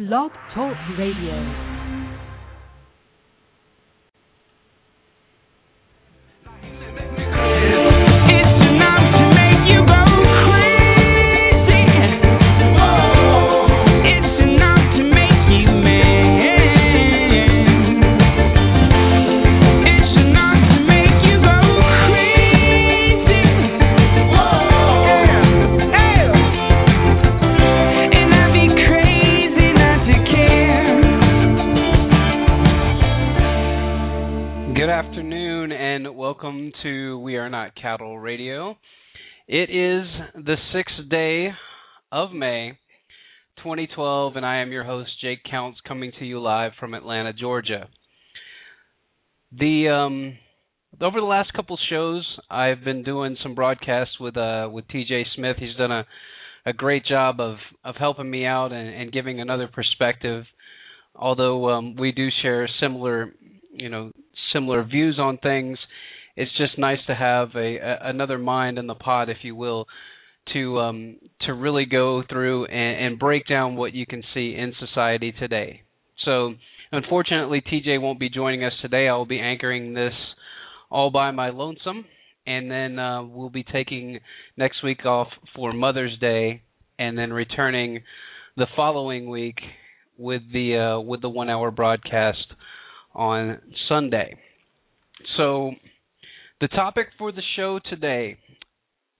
Blog Talk Radio. It is the sixth day of May, 2012, and I am your host, Jake Counts, coming to you live from Atlanta, Georgia. The um, over the last couple shows, I've been doing some broadcasts with uh, with TJ Smith. He's done a a great job of of helping me out and, and giving another perspective. Although um, we do share similar, you know, similar views on things it's just nice to have a, a another mind in the pot, if you will, to um, to really go through and, and break down what you can see in society today. So, unfortunately, TJ won't be joining us today. I will be anchoring this all by my lonesome, and then uh, we'll be taking next week off for Mother's Day, and then returning the following week with the uh, with the one hour broadcast on Sunday. So the topic for the show today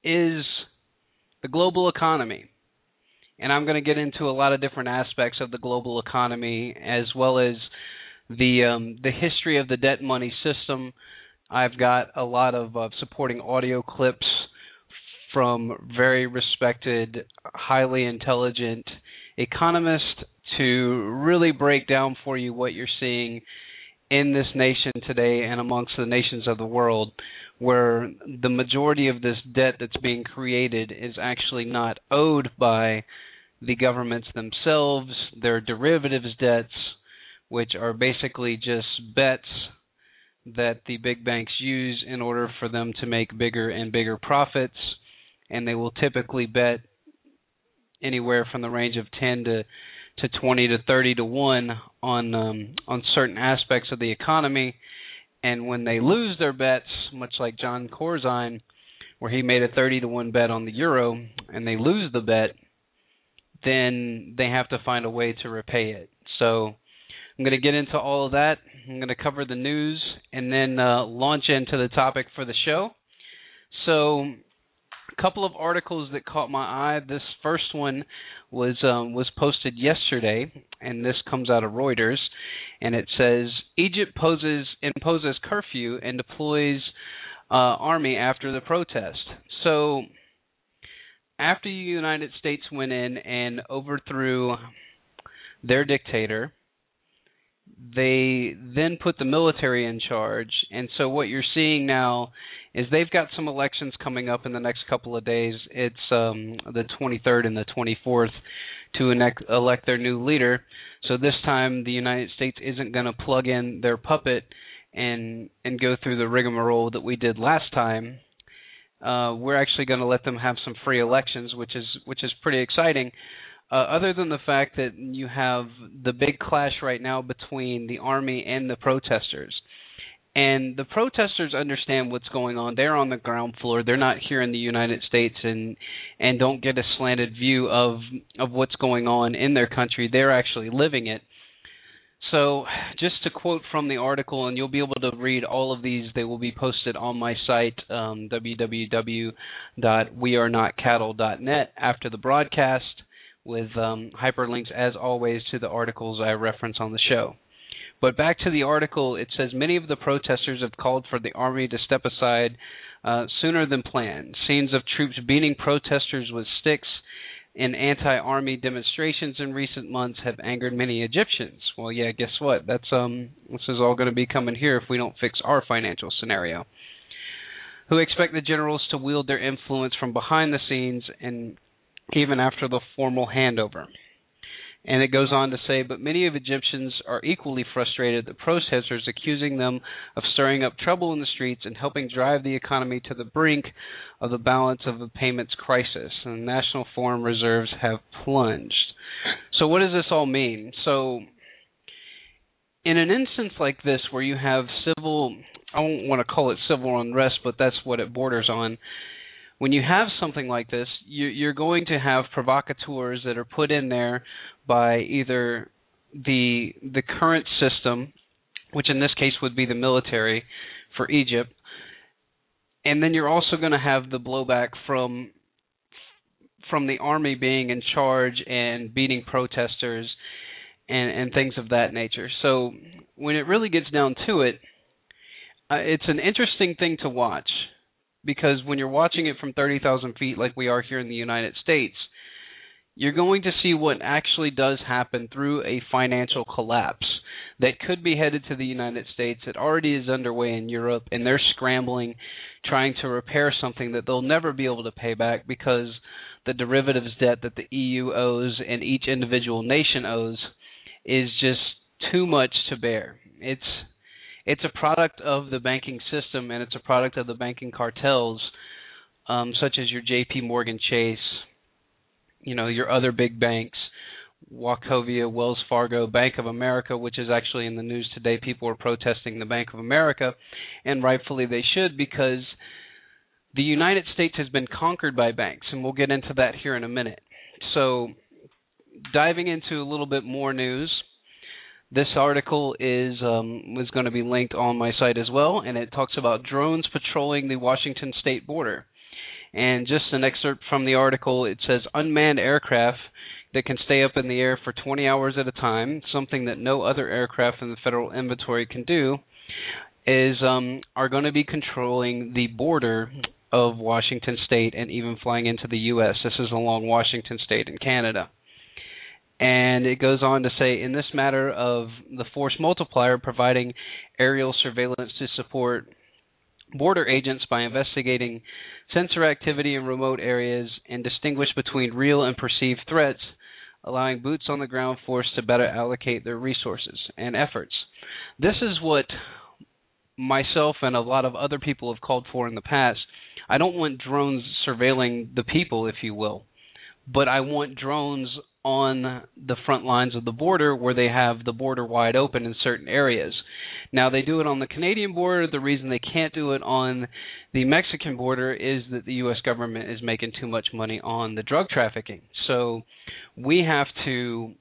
is the global economy. And I'm going to get into a lot of different aspects of the global economy as well as the um, the history of the debt money system. I've got a lot of uh, supporting audio clips from very respected, highly intelligent economists to really break down for you what you're seeing in this nation today and amongst the nations of the world where the majority of this debt that's being created is actually not owed by the governments themselves. They're derivatives debts, which are basically just bets that the big banks use in order for them to make bigger and bigger profits. And they will typically bet anywhere from the range of 10 to to 20 to 30 to 1 on um, on certain aspects of the economy. And when they lose their bets much like Jon Corzine where he made a 30 to 1 bet on the euro and they lose the bet then they have to find a way to repay it. So I'm going to get into all of that. I'm going to cover the news and then uh, launch into the topic for the show. So couple of articles that caught my eye. This first one was um, was posted yesterday, and this comes out of Reuters, and it says Egypt poses imposes curfew and deploys uh, army after the protest. So after the United States went in and overthrew their dictator, they then put the military in charge, and so what you're seeing now is they've got some elections coming up in the next couple of days. It's um, the 23rd and the 24th to elect, elect their new leader. So this time the United States isn't going to plug in their puppet and and go through the rigmarole that we did last time. Uh, we're actually going to let them have some free elections, which is which is pretty exciting. Uh, other than the fact that you have the big clash right now between the army and the protesters and the protesters understand what's going on. They're on the ground floor. They're not here in the United States and and don't get a slanted view of of what's going on in their country. They're actually living it. So, just to quote from the article, and you'll be able to read all of these. They will be posted on my site, um, www.wearenotcattle.net, after the broadcast, with um, hyperlinks, as always, to the articles I reference on the show. But back to the article, it says many of the protesters have called for the army to step aside uh, sooner than planned. Scenes of troops beating protesters with sticks in anti-army demonstrations in recent months have angered many Egyptians. Well, yeah, guess what? That's um this is all going to be coming here if we don't fix our financial scenario. Who expect the generals to wield their influence from behind the scenes and even after the formal handover. And it goes on to say, but many of Egyptians are equally frustrated at protesters accusing them of stirring up trouble in the streets and helping drive the economy to the brink of the balance of the payments crisis. And national foreign reserves have plunged. So what does this all mean? So in an instance like this where you have civil I don't want to call it civil unrest, but that's what it borders on. When you have something like this, you, you're going to have provocateurs that are put in there by either the the current system, which in this case would be the military for Egypt, and then you're also going to have the blowback from from the army being in charge and beating protesters and and things of that nature. So when it really gets down to it, uh, it's an interesting thing to watch because when you're watching it from 30,000 feet like we are here in the United States, you're going to see what actually does happen through a financial collapse that could be headed to the United States. It already is underway in Europe, and they're scrambling, trying to repair something that they'll never be able to pay back because the derivatives debt that the EU owes and each individual nation owes is just too much to bear. It's it's a product of the banking system and it's a product of the banking cartels, um, such as your J.P. Morgan Chase, you know, your other big banks, Wachovia, Wells Fargo, Bank of America, which is actually in the news today. People are protesting the Bank of America, and rightfully they should because the United States has been conquered by banks, and we'll get into that here in a minute. So, diving into a little bit more news. This article is um, was going to be linked on my site as well, and it talks about drones patrolling the Washington state border. And just an excerpt from the article, it says unmanned aircraft that can stay up in the air for 20 hours at a time, something that no other aircraft in the federal inventory can do, is um, are going to be controlling the border of Washington state and even flying into the U.S. This is along Washington state and Canada. And it goes on to say, in this matter of the force multiplier providing aerial surveillance to support border agents by investigating sensor activity in remote areas and distinguish between real and perceived threats, allowing boots on the ground force to better allocate their resources and efforts. This is what myself and a lot of other people have called for in the past. I don't want drones surveilling the people, if you will, but I want drones on the front lines of the border where they have the border wide open in certain areas. Now they do it on the Canadian border. The reason they can't do it on the Mexican border is that the US government is making too much money on the drug trafficking. So we have to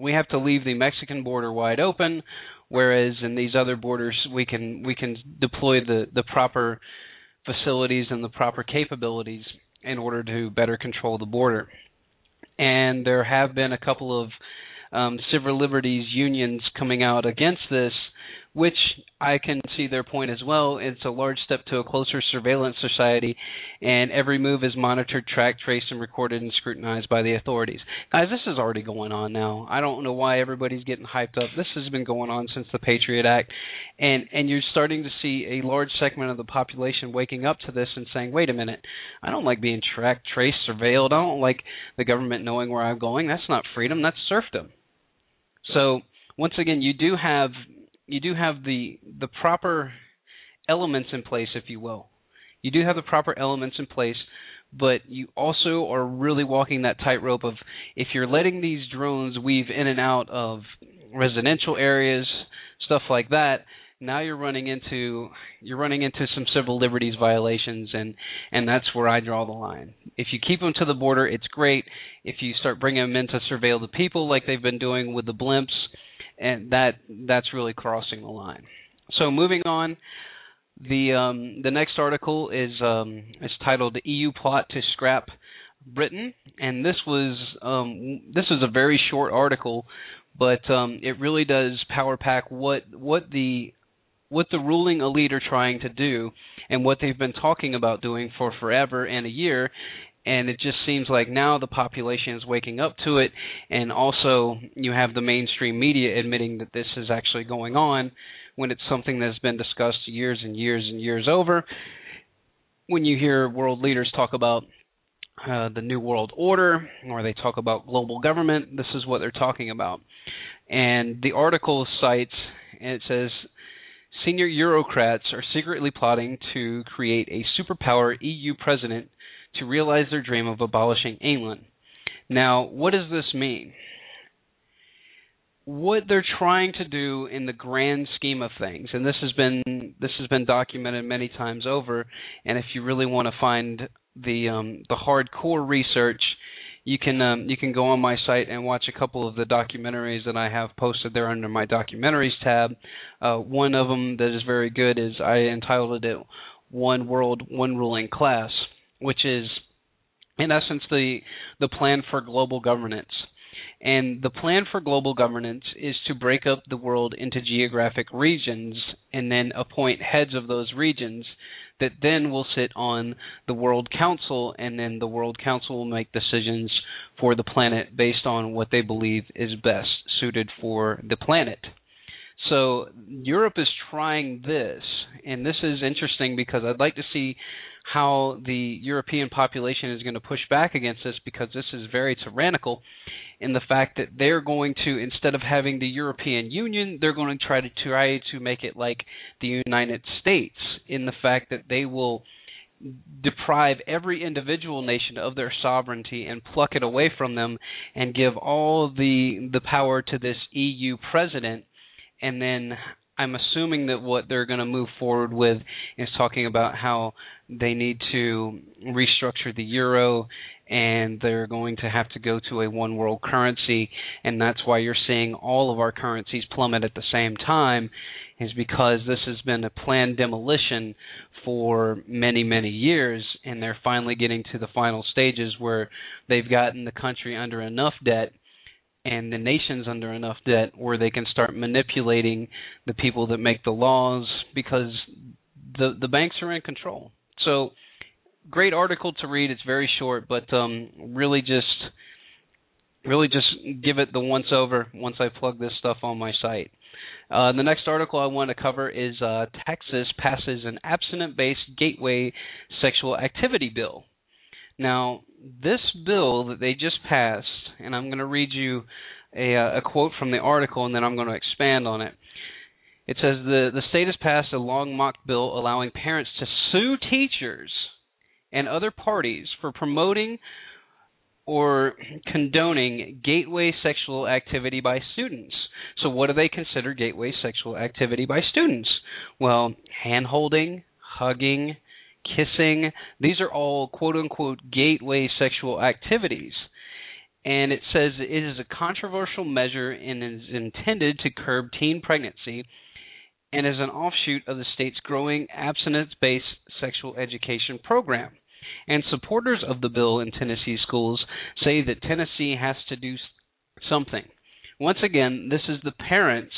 we have to leave the Mexican border wide open whereas in these other borders we can we can deploy the the proper facilities and the proper capabilities in order to better control the border and there have been a couple of um, civil liberties unions coming out against this, which I can see their point as well. It's a large step to a closer surveillance society, and every move is monitored, tracked, traced, and recorded and scrutinized by the authorities. Guys, this is already going on now. I don't know why everybody's getting hyped up. This has been going on since the Patriot Act, and and you're starting to see a large segment of the population waking up to this and saying, "Wait a minute, I don't like being tracked, traced, surveilled. I don't like the government knowing where I'm going. That's not freedom. That's serfdom." So once again, you do have you do have the the proper elements in place, if you will. You do have the proper elements in place, but you also are really walking that tightrope of if you're letting these drones weave in and out of residential areas, stuff like that. Now you're running into you're running into some civil liberties violations, and and that's where I draw the line. If you keep them to the border, it's great. If you start bringing them in to surveil the people, like they've been doing with the blimps, and that that's really crossing the line. So moving on, the um, the next article is um, is titled "The EU Plot to Scrap Britain," and this was um, this is a very short article, but um, it really does power pack what what the what the ruling elite are trying to do and what they've been talking about doing for forever and a year and it just seems like now the population is waking up to it and also you have the mainstream media admitting that this is actually going on when it's something that's been discussed years and years and years over. When you hear world leaders talk about uh, the new world order or they talk about global government this is what they're talking about. And the article cites and it says senior Eurocrats are secretly plotting to create a superpower EU president to realize their dream of abolishing England. Now, what does this mean? what they're trying to do in the grand scheme of things and this has been this has been documented many times over and if you really want to find the um the hardcore research you can um you can go on my site and watch a couple of the documentaries that I have posted there under my documentaries tab uh one of them that is very good is I entitled it one world one ruling class which is in essence the the plan for global governance and the plan for global governance is to break up the world into geographic regions and then appoint heads of those regions that then will sit on the World Council, and then the World Council will make decisions for the planet based on what they believe is best suited for the planet. So Europe is trying this, and this is interesting because I'd like to see how the European population is going to push back against this because this is very tyrannical in the fact that they're going to instead of having the European Union, they're going to try to try to make it like the United States in the fact that they will deprive every individual nation of their sovereignty and pluck it away from them and give all the the power to this EU president. And then I'm assuming that what they're going to move forward with is talking about how they need to restructure the euro and they're going to have to go to a one world currency and that's why you're seeing all of our currencies plummet at the same time is because this has been a planned demolition for many many years and they're finally getting to the final stages where they've gotten the country under enough debt and the nations under enough debt where they can start manipulating the people that make the laws because the the banks are in control. So great article to read. It's very short, but um, really just really just give it the once over once I plug this stuff on my site. Uh, the next article I want to cover is uh, Texas passes an abstinent-based gateway sexual activity bill. Now, this bill that they just passed, and I'm going to read you a, uh, a quote from the article, and then I'm going to expand on it. It says the the state has passed a long mocked bill allowing parents to sue teachers and other parties for promoting or condoning gateway sexual activity by students. So, what do they consider gateway sexual activity by students? Well, hand holding, hugging, kissing, these are all quote unquote gateway sexual activities. And it says it is a controversial measure and is intended to curb teen pregnancy and is an offshoot of the state's growing abstinence based sexual education program. And supporters of the bill in Tennessee schools say that Tennessee has to do something. Once again, this is the parents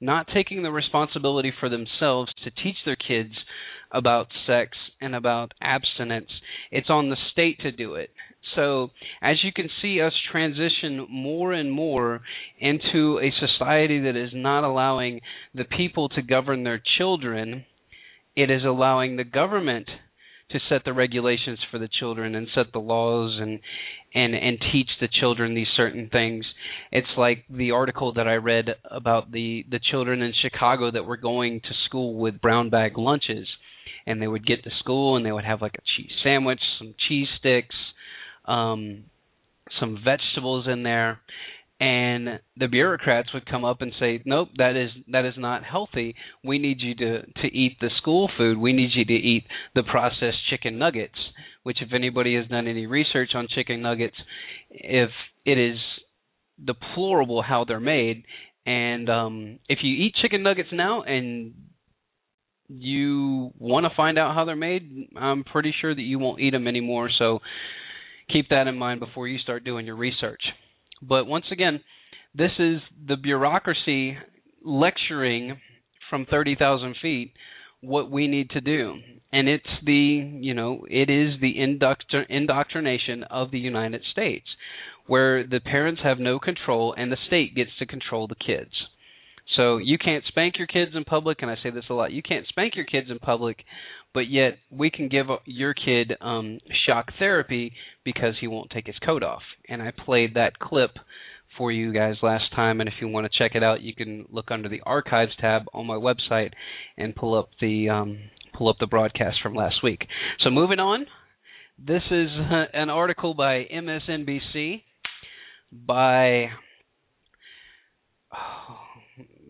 not taking the responsibility for themselves to teach their kids about sex and about abstinence. It's on the state to do it. So, as you can see us transition more and more into a society that is not allowing the people to govern their children, it is allowing the government to set the regulations for the children and set the laws and and and teach the children these certain things. It's like the article that I read about the the children in Chicago that were going to school with brown bag lunches and they would get to school and they would have like a cheese sandwich, some cheese sticks, um some vegetables in there and the bureaucrats would come up and say, "Nope, that is that is not healthy. We need you to to eat the school food. We need you to eat the processed chicken nuggets." Which, if anybody has done any research on chicken nuggets, if it is deplorable how they're made, and um, if you eat chicken nuggets now and you want to find out how they're made, I'm pretty sure that you won't eat them anymore. So keep that in mind before you start doing your research. But once again, this is the bureaucracy lecturing from 30,000 feet what we need to do. And it's the, you know, it is the indoctr- indoctrination of the United States where the parents have no control and the state gets to control the kids. So you can't spank your kids in public, and I say this a lot. You can't spank your kids in public, but yet we can give your kid um, shock therapy because he won't take his coat off. And I played that clip for you guys last time, and if you want to check it out, you can look under the archives tab on my website and pull up the um, pull up the broadcast from last week. So moving on, this is an article by MSNBC by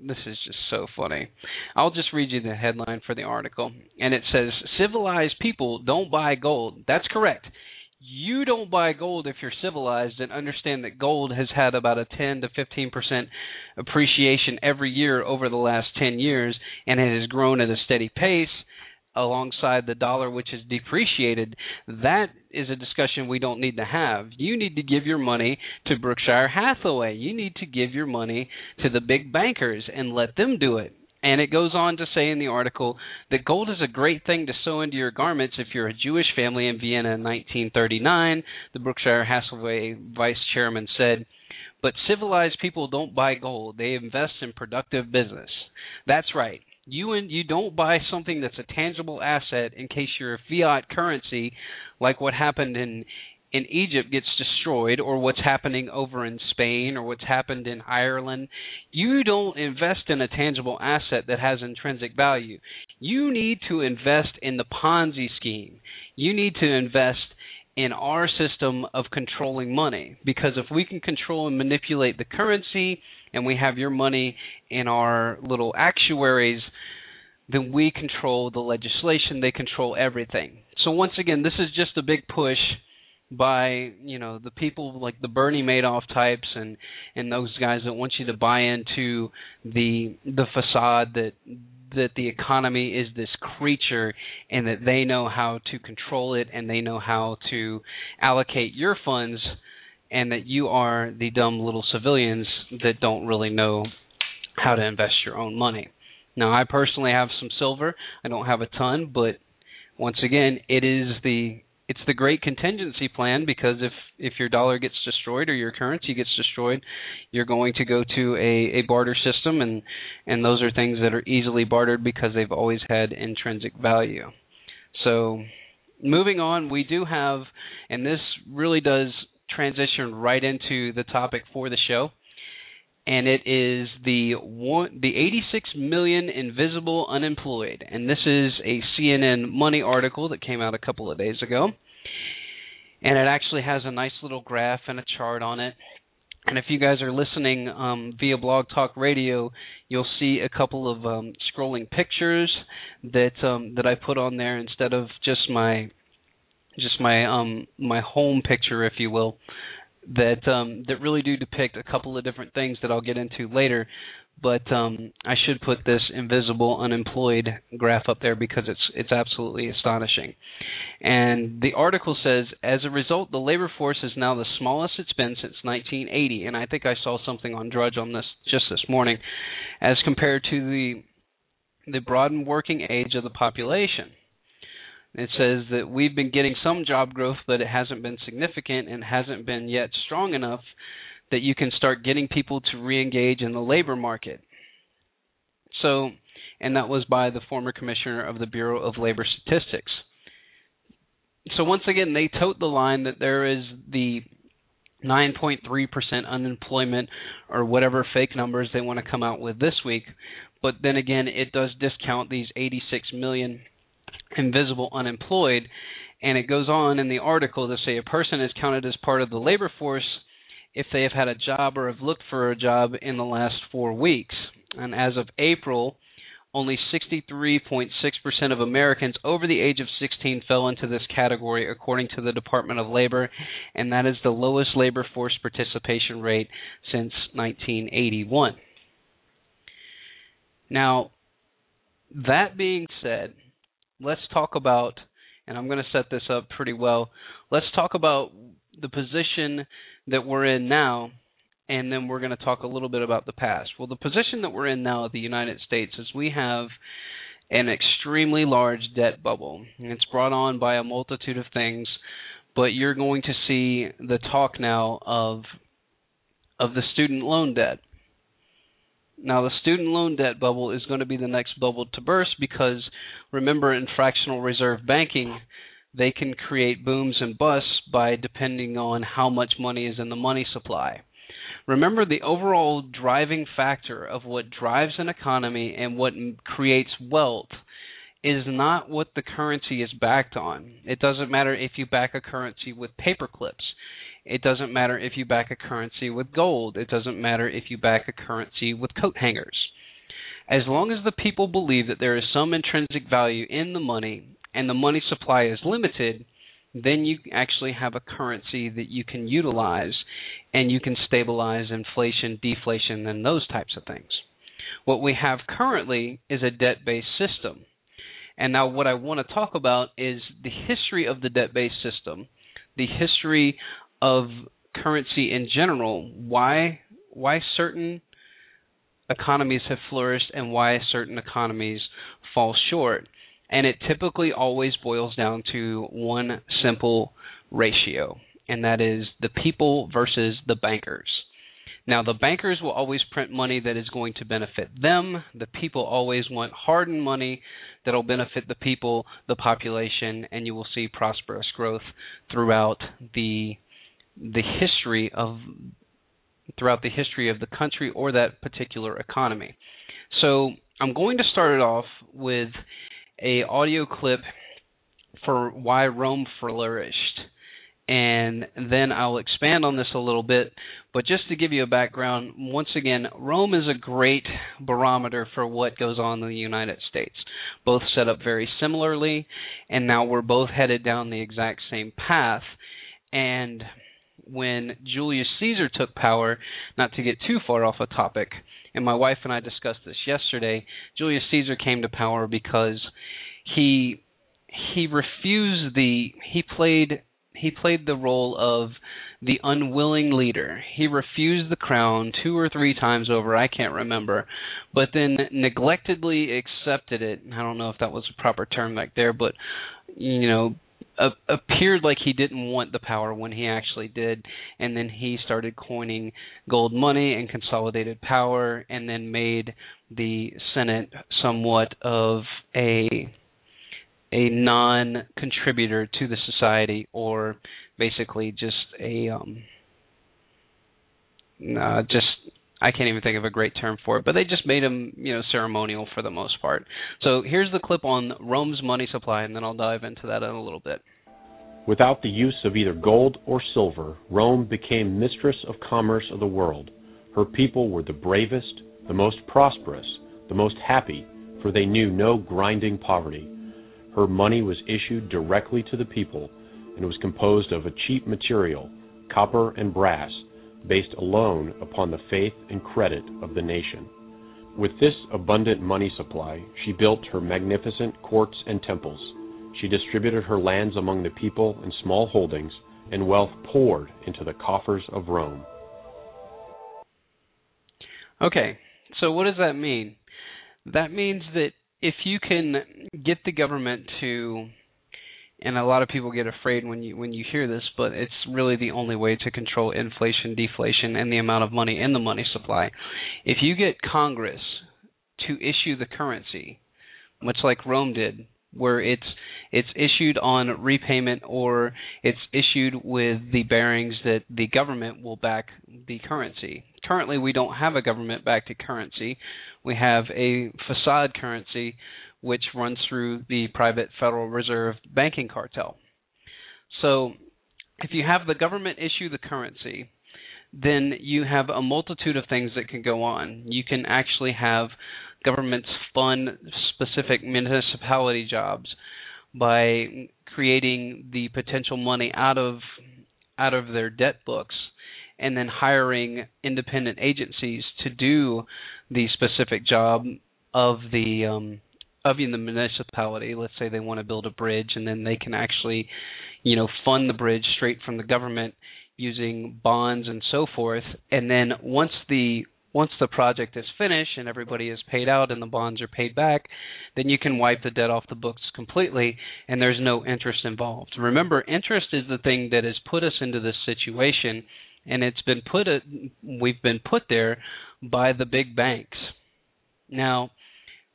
this is just so funny. I'll just read you the headline for the article, and it says Civilized people don't buy gold. That's correct. You don't buy gold if you're civilized and understand that gold has had about a 10 to 15% appreciation every year over the last 10 years and it has grown at a steady pace alongside the dollar which is depreciated, that is a discussion we don't need to have. You need to give your money to Berkshire Hathaway. You need to give your money to the big bankers and let them do it. And it goes on to say in the article that gold is a great thing to sew into your garments if you're a Jewish family in Vienna in 1939, the Berkshire Hathaway vice chairman said. But civilized people don't buy gold, they invest in productive business. That's right. You and you don't buy something that's a tangible asset in case your fiat currency, like what happened in in Egypt gets destroyed or what's happening over in Spain or what's happened in Ireland. You don't invest in a tangible asset that has intrinsic value. You need to invest in the Ponzi scheme. You need to invest in our system of controlling money because if we can control and manipulate the currency and we have your money in our little actuaries, then we control the legislation, they control everything. So once again, this is just a big push by you know the people like the Bernie Madoff types and and those guys that want you to buy into the the facade that that the economy is this creature and that they know how to control it and they know how to allocate your funds and that you are the dumb little civilians that don't really know how to invest your own money. Now, I personally have some silver. I don't have a ton, but once again, it is the it's the great contingency plan because if if your dollar gets destroyed or your currency gets destroyed, you're going to go to a, a barter system and and those are things that are easily bartered because they've always had intrinsic value. So moving on, we do have and this really does transition right into the topic for the show. And it is the one, the 86 million invisible unemployed, and this is a CNN Money article that came out a couple of days ago, and it actually has a nice little graph and a chart on it. And if you guys are listening um, via Blog Talk Radio, you'll see a couple of um, scrolling pictures that um, that I put on there instead of just my just my um my home picture, if you will, that um that really do depict a couple of different things that I'll get into later. But um I should put this invisible unemployed graph up there because it's it's absolutely astonishing. And the article says as a result the labor force is now the smallest it's been since 1980 and I think I saw something on Drudge on this just this morning as compared to the the broadened working age of the population. It says that we've been getting some job growth, but it hasn't been significant and hasn't been yet strong enough that you can start getting people to re-engage in the labor market. So, and that was by the former commissioner of the Bureau of Labor Statistics. So once again, they tote the line that there is the 9.3% unemployment or whatever fake numbers they want to come out with this week. But then again, it does discount these 86 million invisible unemployed. And it goes on in the article to say a person is counted as part of the labor force if they have had a job or have looked for a job in the last four weeks. And as of April, only 63.6% of Americans over the age of 16 fell into this category, according to the Department of Labor, and that is the lowest labor force participation rate since 1981. Now, that being said, let's talk about, and I'm going to set this up pretty well. Let's talk about the position that we're in now, and then we're going to talk a little bit about the past. Well, the position that we're in now at the United States is we have an extremely large debt bubble. It's brought on by a multitude of things, but you're going to see the talk now of of the student loan debt. Now, the student loan debt bubble is going to be the next bubble to burst because remember, in fractional reserve banking, they can create booms and busts by depending on how much money is in the money supply. Remember, the overall driving factor of what drives an economy and what creates wealth is not what the currency is backed on. It doesn't matter if you back a currency with paper clips. It doesn't matter if you back a currency with gold. It doesn't matter if you back a currency with coat hangers. As long as the people believe that there is some intrinsic value in the money and the money supply is limited, then you actually have a currency that you can utilize and you can stabilize inflation, deflation, and those types of things. What we have currently is a debt based system. And now, what I want to talk about is the history of the debt based system, the history of currency in general, why why certain economies have flourished and why certain economies fall short. And it typically always boils down to one simple ratio, and that is the people versus the bankers. Now, the bankers will always print money that is going to benefit them. The people always want hardened money that will benefit the people, the population, and you will see prosperous growth throughout the the history of throughout the history of the country or that particular economy. So, I'm going to start it off with a audio clip for why Rome flourished and then I'll expand on this a little bit. But just to give you a background, once again, Rome is a great barometer for what goes on in the United States. Both set up very similarly, and now we're both headed down the exact same path. And when Julius Caesar took power, not to get too far off a topic, and my wife and I discussed this yesterday, Julius Caesar came to power because he he refused the he played he played the role of the unwilling leader. He refused the crown two or three times over, I can't remember, but then neglectedly accepted it. I don't know if that was a proper term back there, but you know, a- appeared like he didn't want the power when he actually did, and then he started coining gold money and consolidated power, and then made the Senate somewhat of a a non-contributor to the society or basically just a um uh, just I can't even think of a great term for it, but they just made him, you know, ceremonial for the most part. So here's the clip on Rome's money supply, and then I'll dive into that in a little bit. Without the use of either gold or silver, Rome became mistress of commerce of the world. Her people were the bravest, the most prosperous, the most happy, for they knew no grinding poverty. Her money was issued directly to the people and was composed of a cheap material, copper and brass, based alone upon the faith and credit of the nation. With this abundant money supply, she built her magnificent courts and temples. She distributed her lands among the people in small holdings, and wealth poured into the coffers of Rome. Okay, so what does that mean? That means that if you can get the government to and a lot of people get afraid when you when you hear this, but it's really the only way to control inflation, deflation, and the amount of money in the money supply. If you get Congress to issue the currency, much like Rome did, where it's it's issued on repayment or it's issued with the bearings that the government will back the currency. Currently, we don't have a government backed currency. We have a facade currency which runs through the private Federal Reserve banking cartel. So, if you have the government issue the currency, then you have a multitude of things that can go on. You can actually have governments fund specific municipality jobs by creating the potential money out of out of their debt books and then hiring independent agencies to do the specific job of the um, of in the municipality. Let's say they want to build a bridge, and then they can actually, you know, fund the bridge straight from the government using bonds and so forth. And then once the once the project is finished and everybody is paid out and the bonds are paid back, then you can wipe the debt off the books completely and there's no interest involved. Remember, interest is the thing that has put us into this situation and it's been put a, we've been put there by the big banks. Now,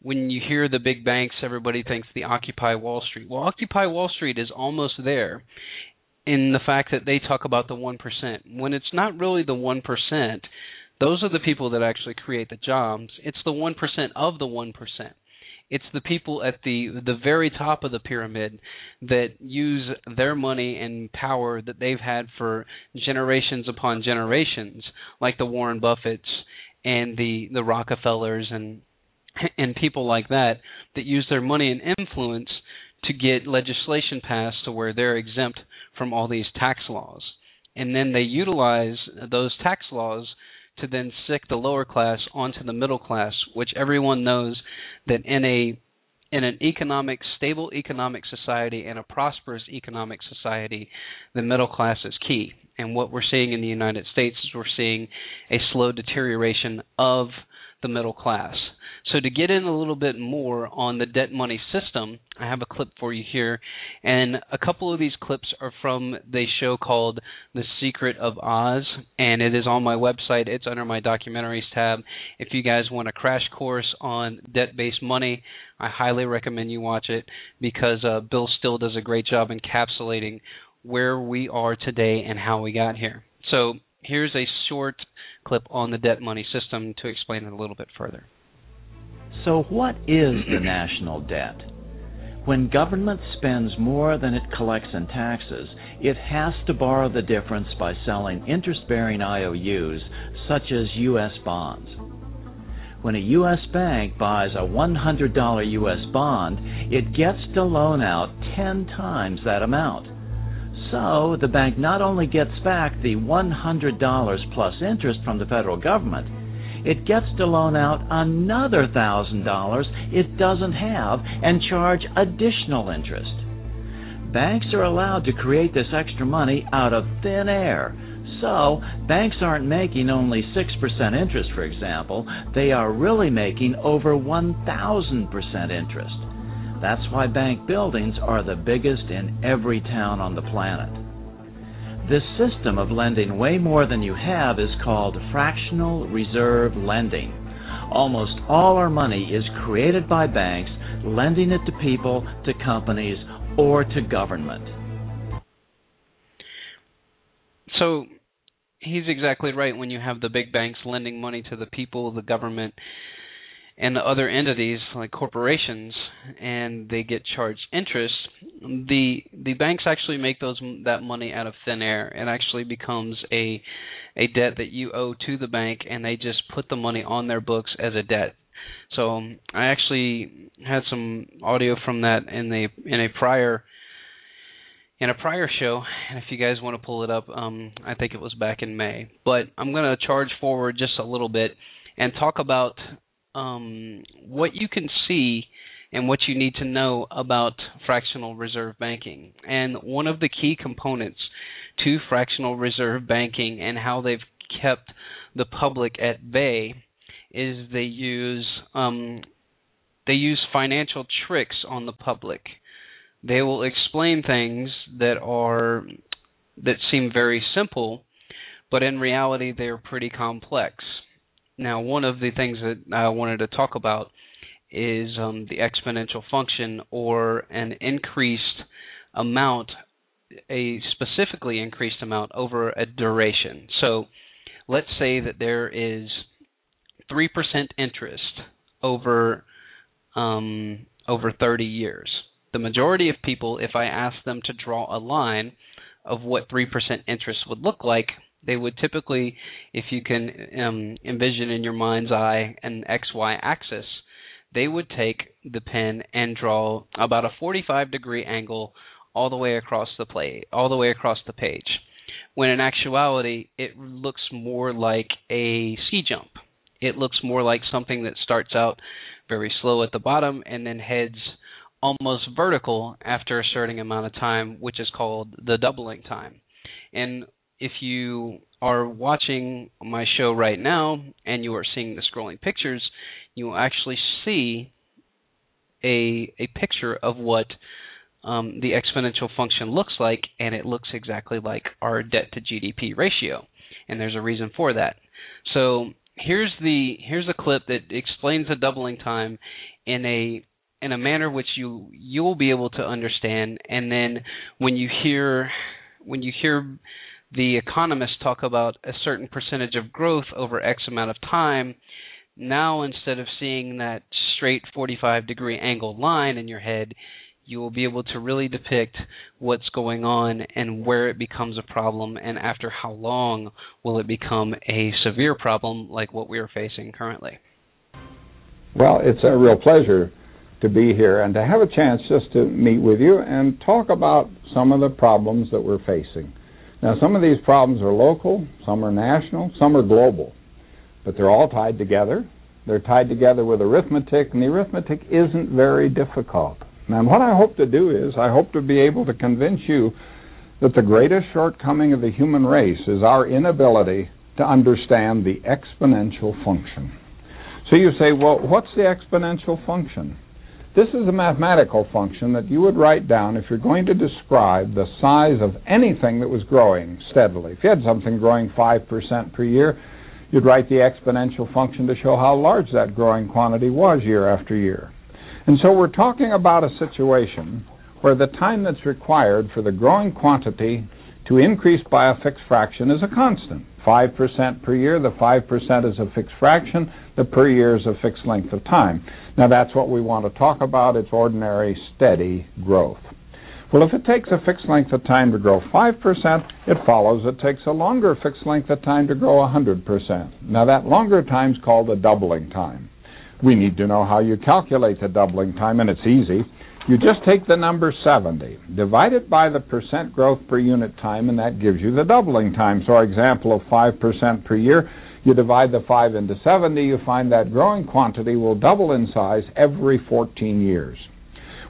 when you hear the big banks, everybody thinks the Occupy Wall Street. Well, Occupy Wall Street is almost there in the fact that they talk about the 1%. When it's not really the 1%, those are the people that actually create the jobs. It's the 1% of the 1%. It's the people at the the very top of the pyramid that use their money and power that they've had for generations upon generations, like the Warren Buffetts and the the Rockefellers and and people like that that use their money and influence to get legislation passed to where they're exempt from all these tax laws. And then they utilize those tax laws to then sick the lower class onto the middle class, which everyone knows that in a in an economic stable economic society and a prosperous economic society, the middle class is key. And what we're seeing in the United States is we're seeing a slow deterioration of the middle class. So to get in a little bit more on the debt money system, I have a clip for you here, and a couple of these clips are from the show called The Secret of Oz, and it is on my website. It's under my documentaries tab. If you guys want a crash course on debt-based money, I highly recommend you watch it because uh, Bill Still does a great job encapsulating where we are today and how we got here. So here's a short clip on the debt money system to explain it a little bit further. So, what is the national debt? When government spends more than it collects in taxes, it has to borrow the difference by selling interest bearing IOUs, such as U.S. bonds. When a U.S. bank buys a $100 U.S. bond, it gets to loan out 10 times that amount. So, the bank not only gets back the $100 plus interest from the federal government, it gets to loan out another $1,000 it doesn't have and charge additional interest. Banks are allowed to create this extra money out of thin air. So, banks aren't making only 6% interest, for example, they are really making over 1,000% interest. That's why bank buildings are the biggest in every town on the planet. This system of lending way more than you have is called fractional reserve lending. Almost all our money is created by banks, lending it to people, to companies, or to government. So he's exactly right when you have the big banks lending money to the people, the government, and the other entities like corporations and they get charged interest the the banks actually make those that money out of thin air. It actually becomes a a debt that you owe to the bank and they just put the money on their books as a debt. So um, i actually had some audio from that in a in a prior in a prior show and if you guys want to pull it up um i think it was back in may. But i'm going to charge forward just a little bit and talk about um, what you can see and what you need to know about fractional reserve banking. And one of the key components to fractional reserve banking and how they've kept the public at bay is they use um, they use financial tricks on the public. They will explain things that are that seem very simple, but in reality they are pretty complex. Now, one of the things that I wanted to talk about is um, the exponential function or an increased amount, a specifically increased amount over a duration. So, let's say that there is 3% interest over um, over 30 years. The majority of people, if I ask them to draw a line of what 3% interest would look like, they would typically, if you can um, envision in your mind's eye an XY axis, they would take the pen and draw about a 45 degree angle all the way across the play, all the way across the page. When in actuality, it looks more like a C jump. It looks more like something that starts out very slow at the bottom and then heads almost vertical after a certain amount of time, which is called the doubling time. And if you are watching my show right now and you are seeing the scrolling pictures, you will actually see a a picture of what um, the exponential function looks like, and it looks exactly like our debt to GDP ratio, and there's a reason for that. So here's the here's a clip that explains the doubling time in a in a manner which you you'll be able to understand, and then when you hear when you hear the economists talk about a certain percentage of growth over X amount of time. Now, instead of seeing that straight 45 degree angle line in your head, you will be able to really depict what's going on and where it becomes a problem, and after how long will it become a severe problem like what we are facing currently. Well, it's a real pleasure to be here and to have a chance just to meet with you and talk about some of the problems that we're facing. Now, some of these problems are local, some are national, some are global, but they're all tied together. They're tied together with arithmetic, and the arithmetic isn't very difficult. And what I hope to do is, I hope to be able to convince you that the greatest shortcoming of the human race is our inability to understand the exponential function. So you say, well, what's the exponential function? This is a mathematical function that you would write down if you're going to describe the size of anything that was growing steadily. If you had something growing 5% per year, you'd write the exponential function to show how large that growing quantity was year after year. And so we're talking about a situation where the time that's required for the growing quantity to increase by a fixed fraction is a constant. 5% per year, the 5% is a fixed fraction, the per year is a fixed length of time. Now that's what we want to talk about, it's ordinary steady growth. Well, if it takes a fixed length of time to grow 5%, it follows it takes a longer fixed length of time to grow 100%. Now that longer time is called the doubling time. We need to know how you calculate the doubling time, and it's easy. You just take the number 70, divide it by the percent growth per unit time, and that gives you the doubling time. So our example of 5% per year, you divide the 5 into 70, you find that growing quantity will double in size every 14 years.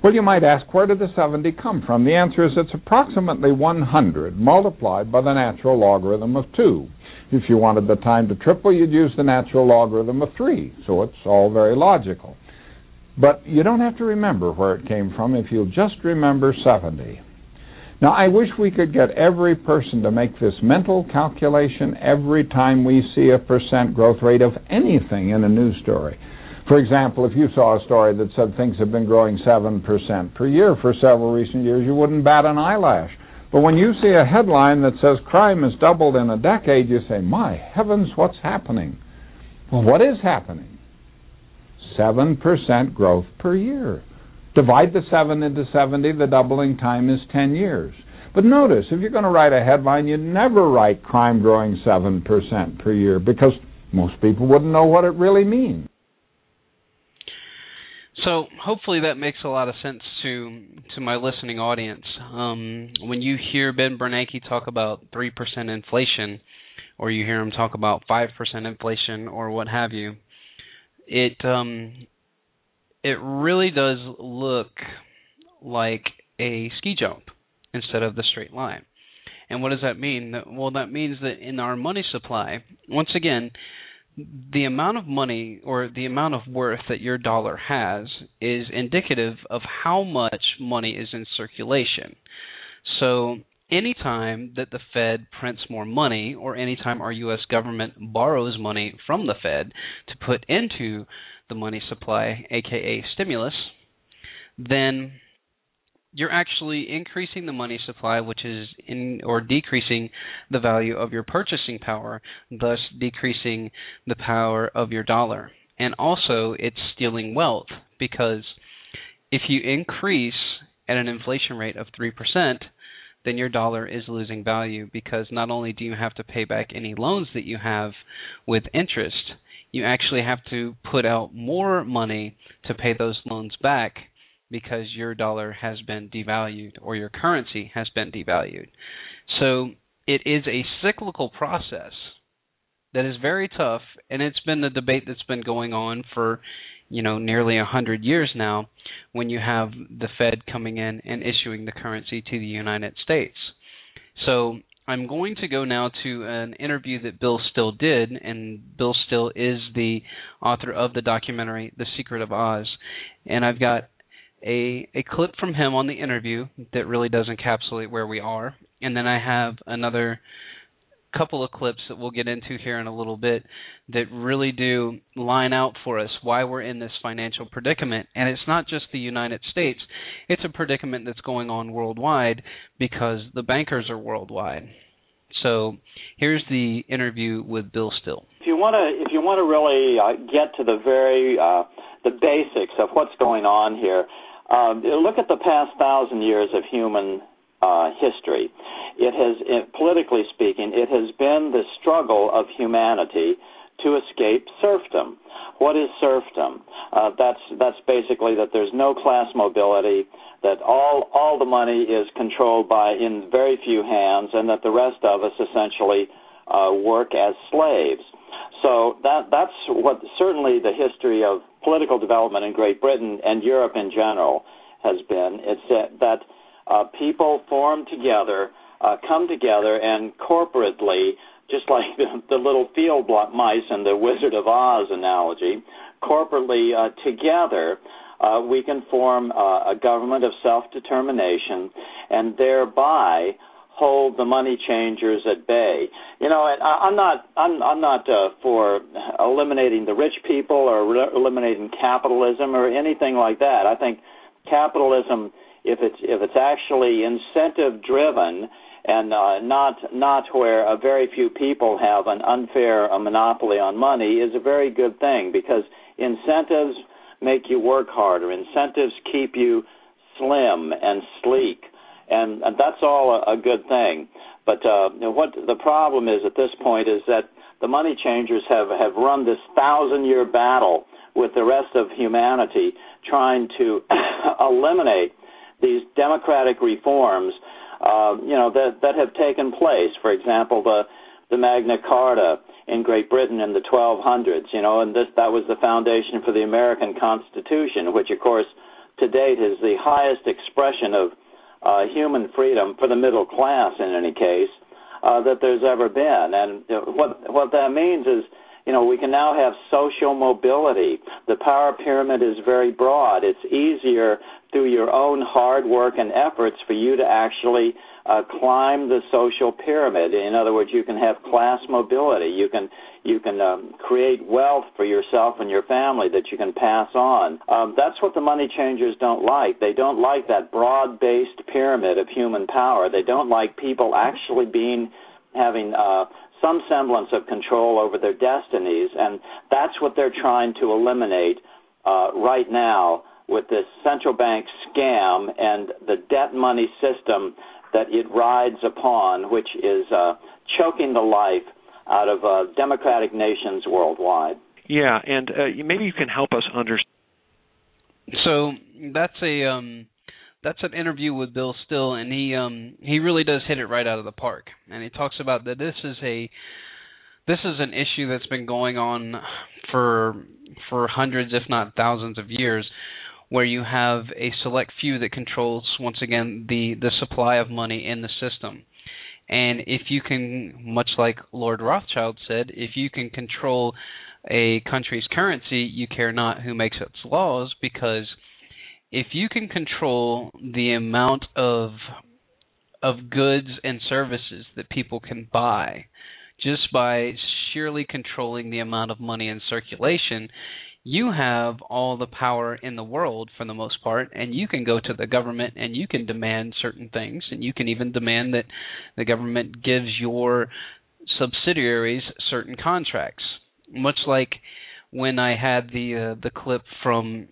Well, you might ask, where did the 70 come from? The answer is it's approximately 100 multiplied by the natural logarithm of 2. If you wanted the time to triple, you'd use the natural logarithm of 3. So it's all very logical. But you don't have to remember where it came from if you'll just remember 70. Now, I wish we could get every person to make this mental calculation every time we see a percent growth rate of anything in a news story. For example, if you saw a story that said things have been growing 7% per year for several recent years, you wouldn't bat an eyelash. But when you see a headline that says crime has doubled in a decade, you say, my heavens, what's happening? Well, what is happening? 7% growth per year. Divide the 7 into 70, the doubling time is 10 years. But notice, if you're going to write a headline, you never write crime growing 7% per year because most people wouldn't know what it really means. So hopefully that makes a lot of sense to to my listening audience. Um, when you hear Ben Bernanke talk about three percent inflation, or you hear him talk about five percent inflation, or what have you, it um it really does look like a ski jump instead of the straight line. And what does that mean? Well, that means that in our money supply, once again, the amount of money or the amount of worth that your dollar has is indicative of how much money is in circulation. So, anytime that the Fed prints more money, or anytime our U.S. government borrows money from the Fed to put into the money supply, aka stimulus, then you're actually increasing the money supply, which is in or decreasing the value of your purchasing power, thus decreasing the power of your dollar. And also, it's stealing wealth because if you increase at an inflation rate of 3%, then your dollar is losing value because not only do you have to pay back any loans that you have with interest, you actually have to put out more money to pay those loans back because your dollar has been devalued or your currency has been devalued. So it is a cyclical process that is very tough, and it's been the debate that's been going on for you know nearly a hundred years now. When you have the Fed coming in and issuing the currency to the United States, so I'm going to go now to an interview that Bill Still did, and Bill Still is the author of the documentary The Secret of Oz. And I've got a a clip from him on the interview that really does encapsulate where we are, and then I have another couple of clips that we'll get into here in a little bit that really do line out for us why we're in this financial predicament. And it's not just the United States, it's a predicament that's going on worldwide because the bankers are worldwide. So here's the interview with Bill Still. If you want to, if you want to really uh, get to the very uh, the basics of what's going on here, um, look at the past thousand years of human uh, history. It has, it, politically speaking, it has been the struggle of humanity to escape serfdom. what is serfdom? Uh, that's that's basically that there's no class mobility, that all all the money is controlled by in very few hands, and that the rest of us essentially uh, work as slaves. So that that's what certainly the history of political development in Great Britain and Europe in general has been. It's that, that uh, people form together, uh, come together, and corporately, just like the, the little field mice and the Wizard of Oz analogy, corporately uh, together. Uh, we can form uh, a government of self-determination, and thereby hold the money changers at bay. You know, I, I'm not I'm I'm not uh, for eliminating the rich people or re- eliminating capitalism or anything like that. I think capitalism, if it's if it's actually incentive driven and uh, not not where a very few people have an unfair a monopoly on money, is a very good thing because incentives make you work harder. Incentives keep you slim and sleek and, and that's all a, a good thing. But uh, what the problem is at this point is that the money changers have have run this thousand year battle with the rest of humanity, trying to eliminate these democratic reforms, uh, you know, that that have taken place. For example, the the Magna Carta in Great Britain in the 1200s, you know, and this that was the foundation for the American Constitution, which of course to date is the highest expression of uh, human freedom for the middle class, in any case, uh, that there's ever been. And what what that means is, you know, we can now have social mobility. The power pyramid is very broad. It's easier through your own hard work and efforts for you to actually uh, climb the social pyramid. In other words, you can have class mobility. You can you can um, create wealth for yourself and your family that you can pass on. Um, that's what the money changers don't like. They don't like that broad-based pyramid of human power. They don't like people actually being having uh, some semblance of control over their destinies, and that's what they're trying to eliminate uh, right now with this central bank scam and the debt money system that it rides upon, which is uh, choking the life out of uh, democratic nations worldwide. Yeah, and uh, maybe you can help us understand. So that's a um, that's an interview with Bill Still, and he um, he really does hit it right out of the park. And he talks about that this is a this is an issue that's been going on for for hundreds, if not thousands, of years, where you have a select few that controls once again the the supply of money in the system and if you can, much like Lord Rothschild said, if you can control a country's currency, you care not who makes its laws, because if you can control the amount of of goods and services that people can buy just by sheerly controlling the amount of money in circulation, you have all the power in the world for the most part and you can go to the government and you can demand certain things and you can even demand that the government gives your subsidiaries certain contracts. Much like when I had the uh, the clip from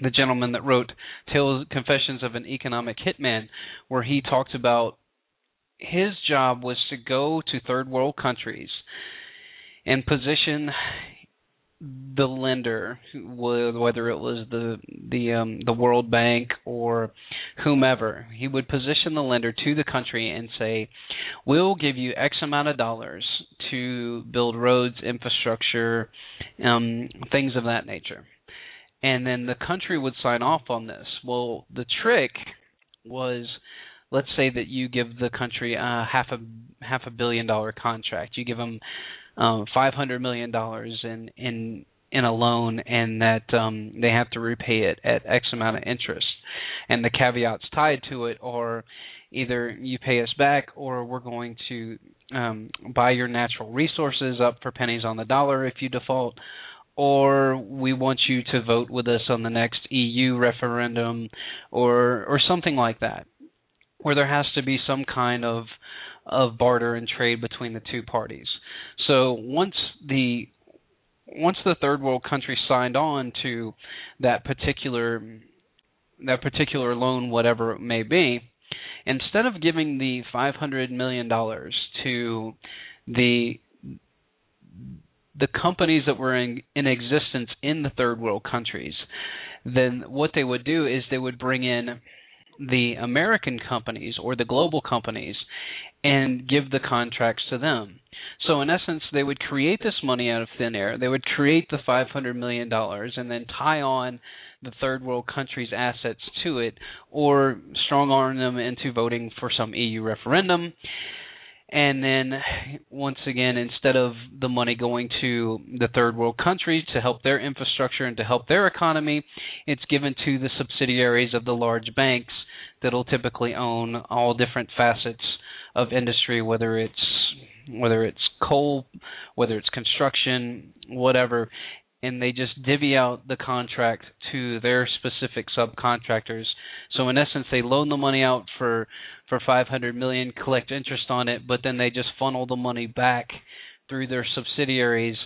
the gentleman that wrote Tales Confessions of an Economic Hitman where he talked about his job was to go to third world countries and position the lender, whether it was the the um, the World Bank or whomever, he would position the lender to the country and say, "We'll give you X amount of dollars to build roads, infrastructure, um, things of that nature," and then the country would sign off on this. Well, the trick was let's say that you give the country a half a half a billion dollar contract. You give them um, five hundred million dollars in in in a loan, and that um, they have to repay it at X amount of interest, and the caveats tied to it are either you pay us back or we're going to um, buy your natural resources up for pennies on the dollar if you default or we want you to vote with us on the next EU referendum or or something like that where there has to be some kind of of barter and trade between the two parties. So once the once the third world country signed on to that particular that particular loan, whatever it may be, instead of giving the 500 million dollars to the the companies that were in, in existence in the third world countries, then what they would do is they would bring in the American companies or the global companies and give the contracts to them. So in essence, they would create this money out of thin air. They would create the 500 million dollars and then tie on the third world countries' assets to it, or strong arm them into voting for some EU referendum. And then, once again, instead of the money going to the third world countries to help their infrastructure and to help their economy, it's given to the subsidiaries of the large banks that'll typically own all different facets of industry, whether it's whether it's coal, whether it's construction, whatever, and they just divvy out the contract to their specific subcontractors. So in essence, they loan the money out for for 500 million, collect interest on it, but then they just funnel the money back through their subsidiaries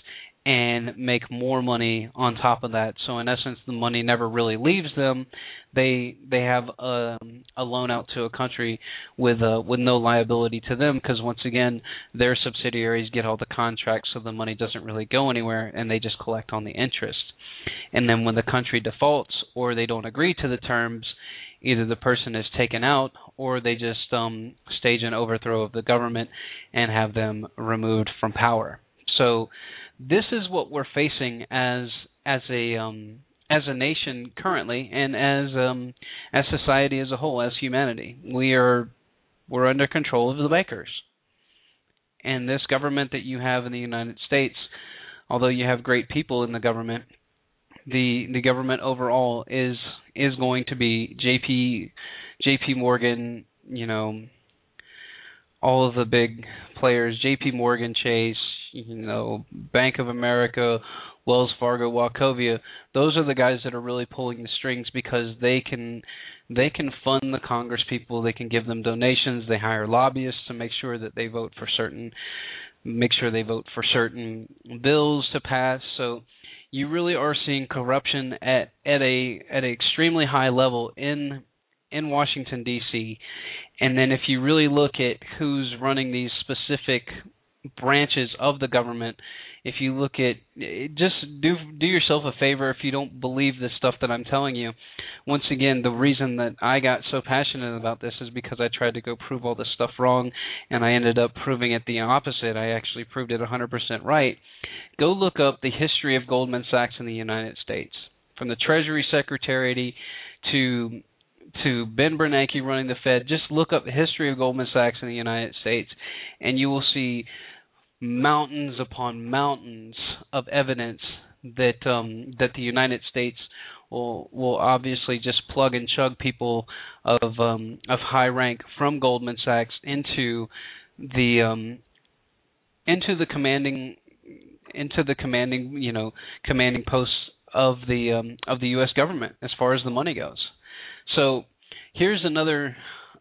and make more money on top of that. So in essence, the money never really leaves them. They they have a, a loan out to a country with uh, with no liability to them because once again, their subsidiaries get all the contracts, so the money doesn't really go anywhere, and they just collect on the interest. And then when the country defaults or they don't agree to the terms, either the person is taken out or they just um, stage an overthrow of the government and have them removed from power. So this is what we're facing as as a um, as a nation currently, and as um, as society as a whole, as humanity. We are we're under control of the bankers, and this government that you have in the United States, although you have great people in the government, the the government overall is is going to be JP JP Morgan, you know, all of the big players, JP Morgan, Chase, you know, Bank of America, Wells Fargo, Wachovia, those are the guys that are really pulling the strings because they can they can fund the Congress people, they can give them donations, they hire lobbyists to make sure that they vote for certain make sure they vote for certain bills to pass. So you really are seeing corruption at at a at an extremely high level in in Washington D.C. And then if you really look at who's running these specific branches of the government. If you look at just do do yourself a favor if you don't believe the stuff that I'm telling you. Once again the reason that I got so passionate about this is because I tried to go prove all this stuff wrong and I ended up proving it the opposite. I actually proved it 100% right. Go look up the history of Goldman Sachs in the United States from the treasury secretary to to Ben Bernanke running the Fed, just look up the history of Goldman Sachs in the United States, and you will see mountains upon mountains of evidence that um, that the United States will will obviously just plug and chug people of um, of high rank from Goldman Sachs into the um, into the commanding into the commanding you know commanding posts of the um, of the U.S. government as far as the money goes. So here's another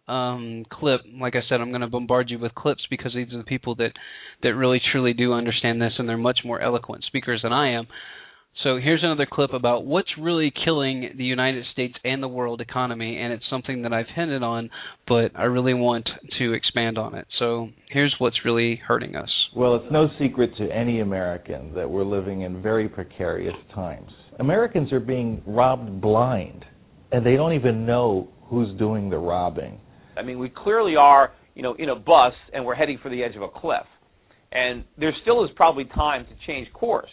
um, clip. Like I said, I'm going to bombard you with clips because these are the people that that really truly do understand this, and they're much more eloquent speakers than I am. So here's another clip about what's really killing the United States and the world economy, and it's something that I've hinted on, but I really want to expand on it. So here's what's really hurting us. Well, it's no secret to any American that we're living in very precarious times. Americans are being robbed blind, and they don't even know who's doing the robbing. I mean, we clearly are, you know, in a bus and we're heading for the edge of a cliff. And there still is probably time to change course.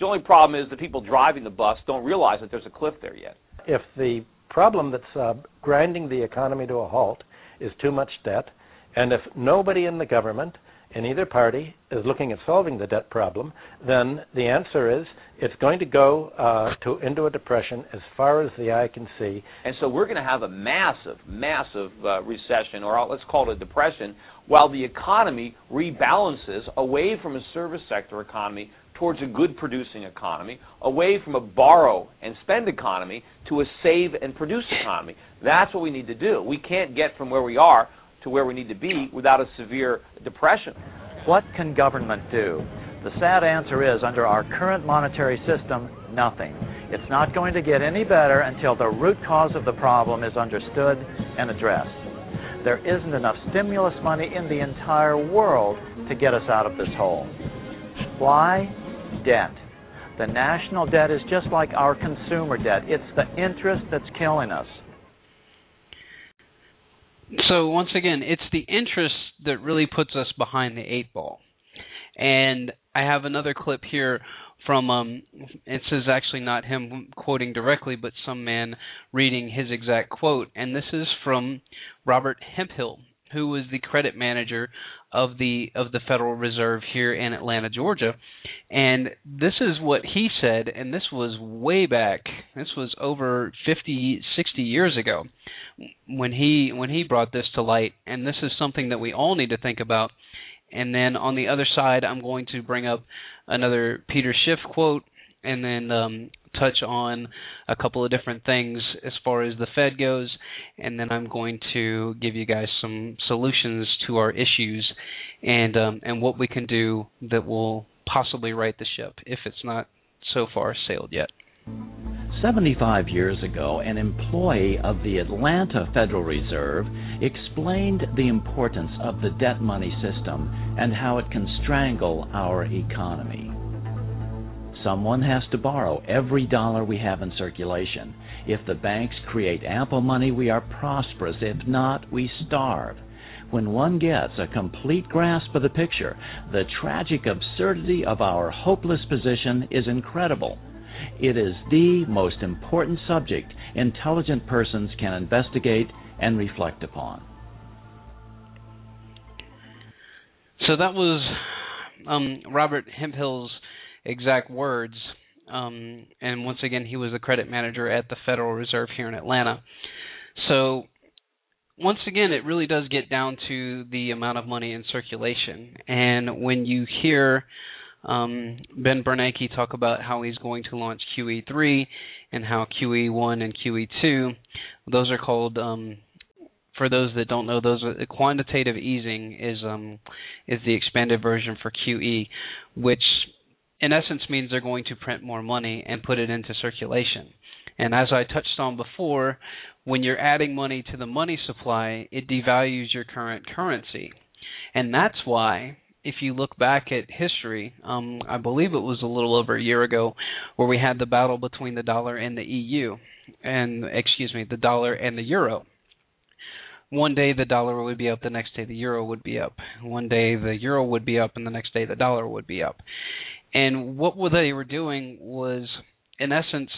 The only problem is the people driving the bus don't realize that there's a cliff there yet. If the problem that's uh, grinding the economy to a halt is too much debt, and if nobody in the government and either party is looking at solving the debt problem, then the answer is it's going to go uh, to into a depression as far as the eye can see. And so we're going to have a massive, massive uh, recession, or let's call it a depression, while the economy rebalances away from a service sector economy towards a good producing economy, away from a borrow and spend economy to a save and produce economy. That's what we need to do. We can't get from where we are to where we need to be without a severe depression. What can government do? The sad answer is under our current monetary system, nothing. It's not going to get any better until the root cause of the problem is understood and addressed. There isn't enough stimulus money in the entire world to get us out of this hole. Why? debt. The national debt is just like our consumer debt. It's the interest that's killing us. So once again, it's the interest that really puts us behind the eight ball. And I have another clip here from um this is actually not him quoting directly but some man reading his exact quote and this is from Robert Hemphill who was the credit manager of the of the Federal Reserve here in Atlanta, Georgia. And this is what he said and this was way back. This was over 50 60 years ago when he when he brought this to light and this is something that we all need to think about. And then on the other side, I'm going to bring up another Peter Schiff quote and then um, touch on a couple of different things as far as the Fed goes, and then I'm going to give you guys some solutions to our issues and um, and what we can do that will possibly right the ship if it's not so far sailed yet. 75 years ago, an employee of the Atlanta Federal Reserve explained the importance of the debt money system and how it can strangle our economy. Someone has to borrow every dollar we have in circulation. If the banks create ample money, we are prosperous. If not, we starve. When one gets a complete grasp of the picture, the tragic absurdity of our hopeless position is incredible. It is the most important subject intelligent persons can investigate and reflect upon. So that was um, Robert Hemphill's exact words. Um, and once again, he was the credit manager at the Federal Reserve here in Atlanta. So, once again, it really does get down to the amount of money in circulation. And when you hear um, Ben Bernanke talk about how he's going to launch QE3 and how QE1 and QE2, those are called um, for those that don't know, those are, quantitative easing is um, is the expanded version for QE, which in essence means they're going to print more money and put it into circulation. And as I touched on before, when you're adding money to the money supply, it devalues your current currency. And that's why, if you look back at history, um, I believe it was a little over a year ago, where we had the battle between the dollar and the EU, and excuse me, the dollar and the euro. One day the dollar would be up, the next day the euro would be up. One day the euro would be up, and the next day the dollar would be up. And what they were doing was, in essence,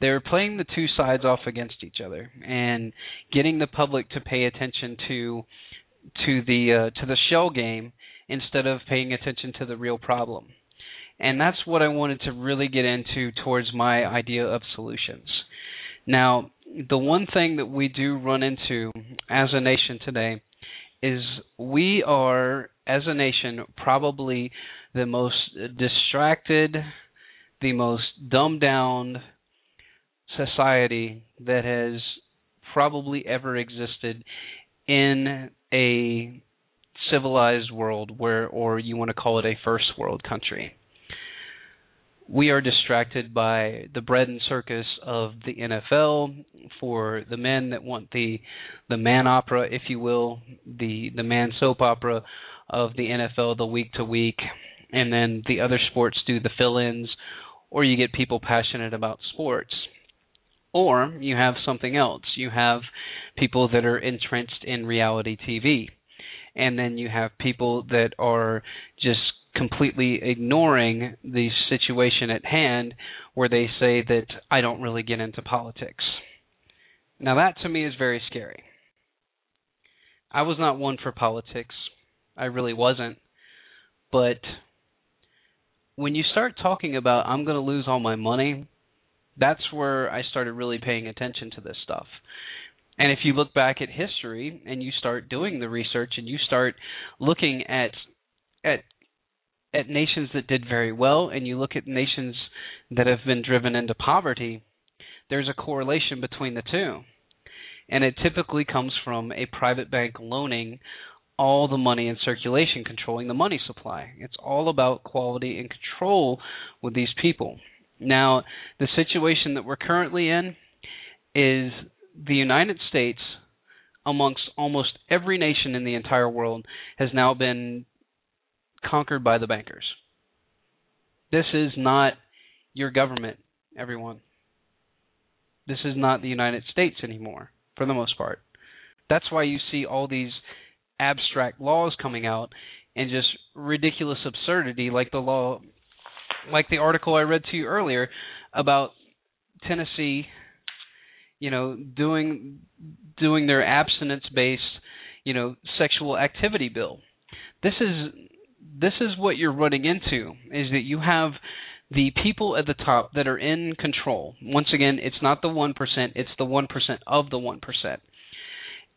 they were playing the two sides off against each other and getting the public to pay attention to to the uh, to the shell game instead of paying attention to the real problem. And that's what I wanted to really get into towards my idea of solutions. Now, the one thing that we do run into as a nation today is we are as a nation probably the most distracted, the most dumbed down society that has probably ever existed in a civilized world where or you want to call it a first world country. We are distracted by the bread and circus of the NFL for the men that want the the man opera, if you will, the the man soap opera of the NFL the week to week. And then the other sports do the fill-ins or you get people passionate about sports. Or you have something else. You have people that are entrenched in reality TV and then you have people that are just completely ignoring the situation at hand where they say that I don't really get into politics. Now that to me is very scary. I was not one for politics. I really wasn't. But when you start talking about I'm going to lose all my money, that's where I started really paying attention to this stuff. And if you look back at history and you start doing the research and you start looking at at at nations that did very well and you look at nations that have been driven into poverty, there's a correlation between the two. And it typically comes from a private bank loaning all the money in circulation, controlling the money supply. It's all about quality and control with these people. Now, the situation that we're currently in is the United States, amongst almost every nation in the entire world, has now been conquered by the bankers. This is not your government, everyone. This is not the United States anymore, for the most part. That's why you see all these abstract laws coming out and just ridiculous absurdity like the law like the article I read to you earlier about Tennessee you know doing doing their abstinence based you know sexual activity bill this is this is what you're running into is that you have the people at the top that are in control once again it's not the 1% it's the 1% of the 1%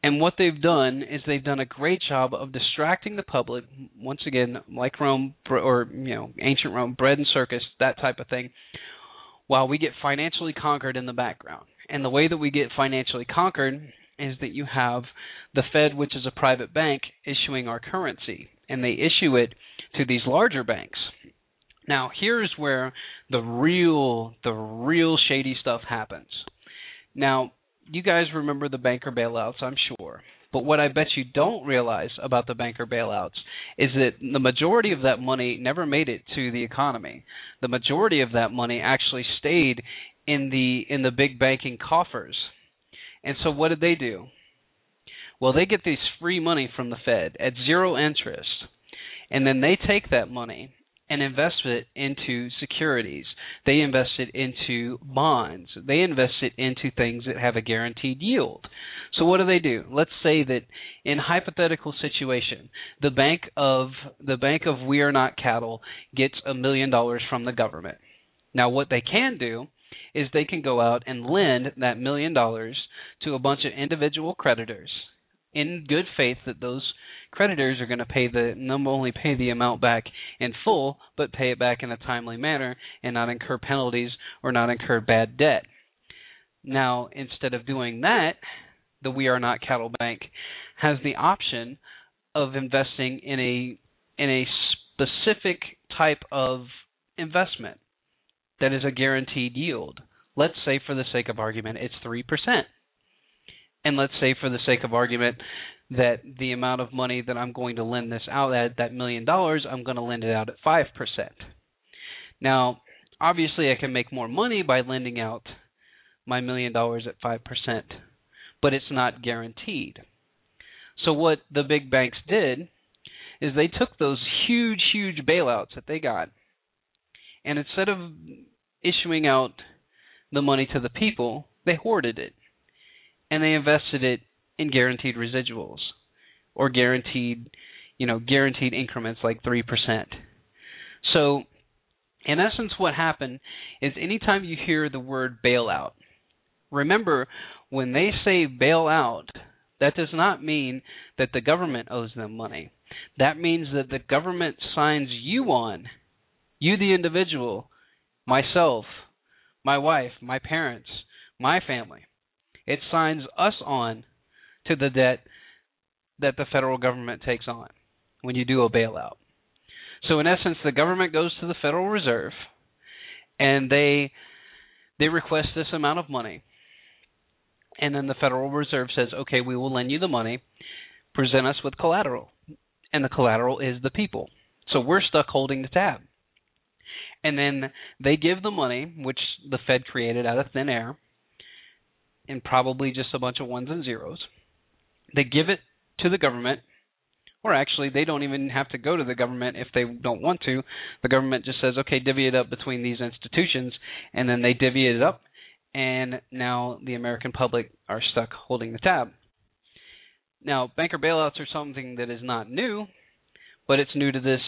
and what they've done is they've done a great job of distracting the public. Once again, like Rome or you know ancient Rome, bread and circus, that type of thing. While we get financially conquered in the background, and the way that we get financially conquered is that you have the Fed, which is a private bank, issuing our currency, and they issue it to these larger banks. Now, here's where the real the real shady stuff happens. Now, you guys remember the banker bailouts, I'm sure. But what I bet you don't realize about the banker bailouts is that the majority of that money never made it to the economy. The majority of that money actually stayed in the in the big banking coffers. And so what did they do? Well, they get this free money from the Fed at zero interest. And then they take that money and invest it into securities. They invest it into bonds. They invest it into things that have a guaranteed yield. So what do they do? Let's say that in hypothetical situation, the bank of the bank of We Are Not Cattle gets a million dollars from the government. Now what they can do is they can go out and lend that million dollars to a bunch of individual creditors in good faith that those creditors are going to pay the not only pay the amount back in full, but pay it back in a timely manner and not incur penalties or not incur bad debt. Now, instead of doing that, the We Are Not Cattle Bank has the option of investing in a in a specific type of investment that is a guaranteed yield. Let's say for the sake of argument it's 3%. And let's say for the sake of argument that the amount of money that I'm going to lend this out at, that million dollars, I'm going to lend it out at 5%. Now, obviously, I can make more money by lending out my million dollars at 5%, but it's not guaranteed. So, what the big banks did is they took those huge, huge bailouts that they got, and instead of issuing out the money to the people, they hoarded it. And they invested it in guaranteed residuals or guaranteed, you know, guaranteed increments like 3%. So, in essence what happened is anytime you hear the word bailout, remember when they say bailout, that does not mean that the government owes them money. That means that the government signs you on, you the individual, myself, my wife, my parents, my family. It signs us on to the debt that the federal government takes on when you do a bailout. So in essence, the government goes to the Federal Reserve and they they request this amount of money. And then the Federal Reserve says, "Okay, we will lend you the money. Present us with collateral." And the collateral is the people. So we're stuck holding the tab. And then they give the money, which the Fed created out of thin air, and probably just a bunch of ones and zeros they give it to the government, or actually, they don't even have to go to the government if they don't want to. The government just says, okay, divvy it up between these institutions, and then they divvy it up, and now the American public are stuck holding the tab. Now, banker bailouts are something that is not new, but it's new to this.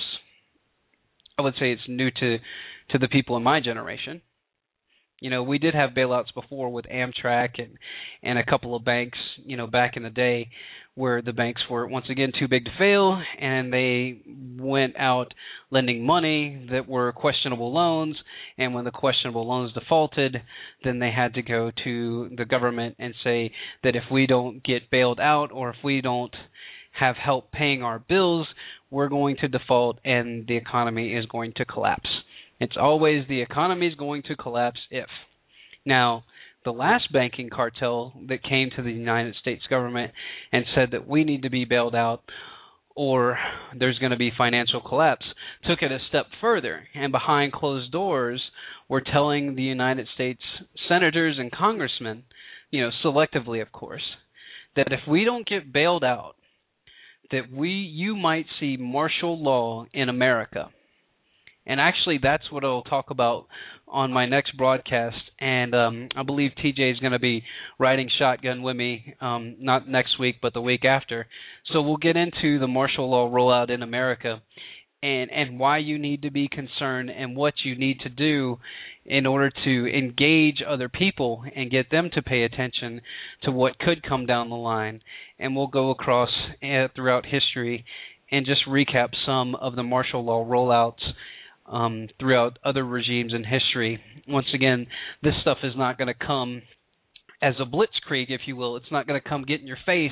I would say it's new to to the people in my generation. You know, we did have bailouts before with Amtrak and and a couple of banks, you know, back in the day where the banks were once again too big to fail and they went out lending money that were questionable loans. And when the questionable loans defaulted then they had to go to the government and say that if we don't get bailed out or if we don't have help paying our bills we're going to default and the economy is going to collapse it's always the economy is going to collapse if. Now, the last banking cartel that came to the United States government and said that we need to be bailed out or there's going to be financial collapse. Took it a step further, and behind closed doors, were telling the United States senators and congressmen, you know, selectively, of course, that if we don't get bailed out, that we you might see martial law in America. And actually, that's what I'll talk about on my next broadcast. And um, I believe TJ is going to be riding shotgun with me, um, not next week, but the week after. So we'll get into the martial law rollout in America, and and why you need to be concerned, and what you need to do in order to engage other people and get them to pay attention to what could come down the line. And we'll go across uh, throughout history and just recap some of the martial law rollouts um, throughout other regimes in history. Once again, this stuff is not going to come as a blitzkrieg, if you will. It's not going to come get in your face,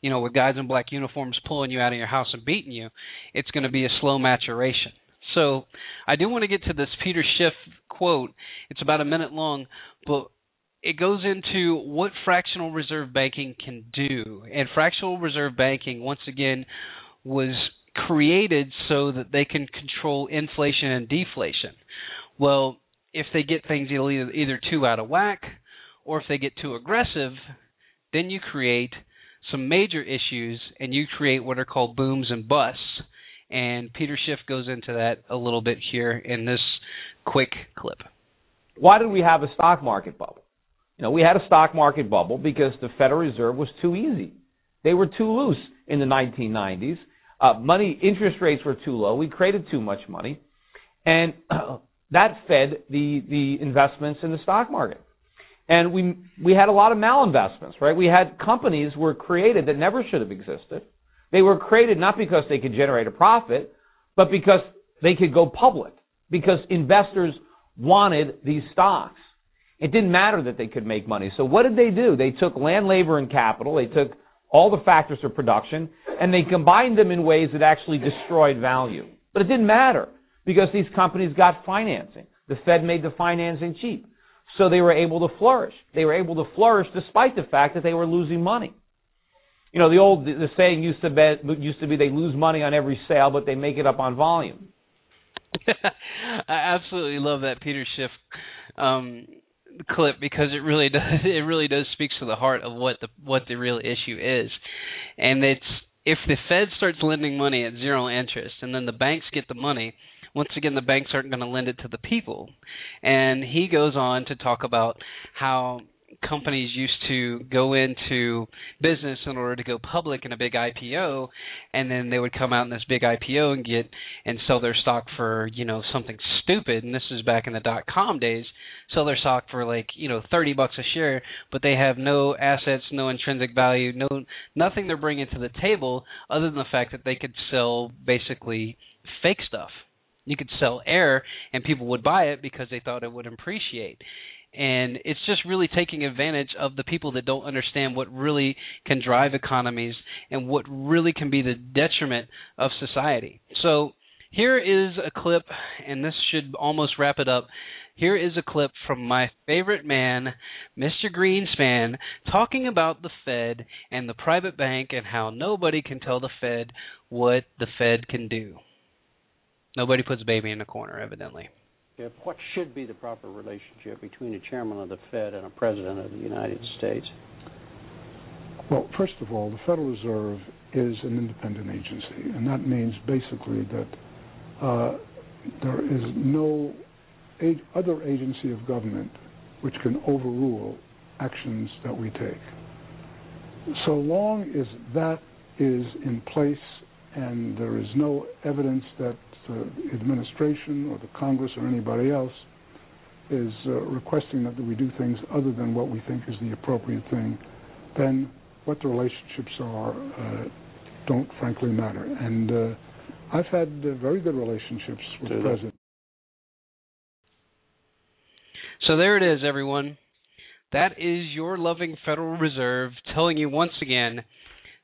you know, with guys in black uniforms pulling you out of your house and beating you. It's going to be a slow maturation. So I do want to get to this Peter Schiff quote. It's about a minute long, but it goes into what fractional reserve banking can do. And fractional reserve banking, once again, was created so that they can control inflation and deflation. Well, if they get things either, too out of whack or if they get too aggressive, then you create some major issues and you create what are called booms and busts. And Peter Schiff goes into that a little bit here in this quick clip. Why did we have a stock market bubble? You know, we had a stock market bubble because the Federal Reserve was too easy. They were too loose in the 1990s uh, money interest rates were too low. We created too much money, and that fed the the investments in the stock market. And we we had a lot of malinvestments, right? We had companies were created that never should have existed. They were created not because they could generate a profit, but because they could go public. Because investors wanted these stocks. It didn't matter that they could make money. So what did they do? They took land, labor, and capital. They took all the factors of production, and they combined them in ways that actually destroyed value. But it didn't matter because these companies got financing. The Fed made the financing cheap. So they were able to flourish. They were able to flourish despite the fact that they were losing money. You know, the old the saying used to be used to be they lose money on every sale, but they make it up on volume. I absolutely love that Peter Schiff um, clip because it really does it really does speaks to the heart of what the what the real issue is, and it's if the Fed starts lending money at zero interest and then the banks get the money, once again the banks aren't going to lend it to the people, and he goes on to talk about how companies used to go into business in order to go public in a big IPO, and then they would come out in this big IPO and get and sell their stock for you know something stupid. And this is back in the dot com days. Sell their stock for like you know thirty bucks a share, but they have no assets, no intrinsic value, no nothing they're bringing to the table other than the fact that they could sell basically fake stuff. You could sell air, and people would buy it because they thought it would appreciate and it's just really taking advantage of the people that don't understand what really can drive economies and what really can be the detriment of society. So here is a clip, and this should almost wrap it up. Here is a clip from my favorite man, Mr. Greenspan, talking about the Fed and the private bank and how nobody can tell the Fed what the Fed can do. Nobody puts baby in a corner, evidently what should be the proper relationship between a chairman of the Fed and a president of the United States? Well, first of all, the Federal Reserve is an independent agency, and that means basically that uh, there is no other agency of government which can overrule actions that we take. So long as that is in place and there is no evidence that the administration or the Congress or anybody else is uh, requesting that we do things other than what we think is the appropriate thing, then what the relationships are uh, don't frankly matter. And uh, I've had uh, very good relationships with the president. So there it is, everyone. That is your loving Federal Reserve telling you once again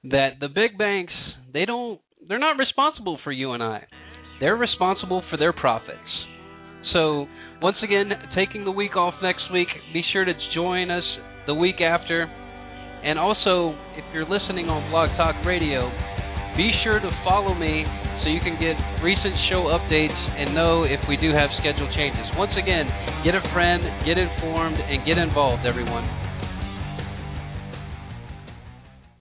that the big banks they don't they're not responsible for you and I. They're responsible for their profits. So, once again, taking the week off next week, be sure to join us the week after. And also, if you're listening on Blog Talk Radio, Be sure to follow me so you can get recent show updates and know if we do have schedule changes. Once again, get a friend, get informed, and get involved, everyone.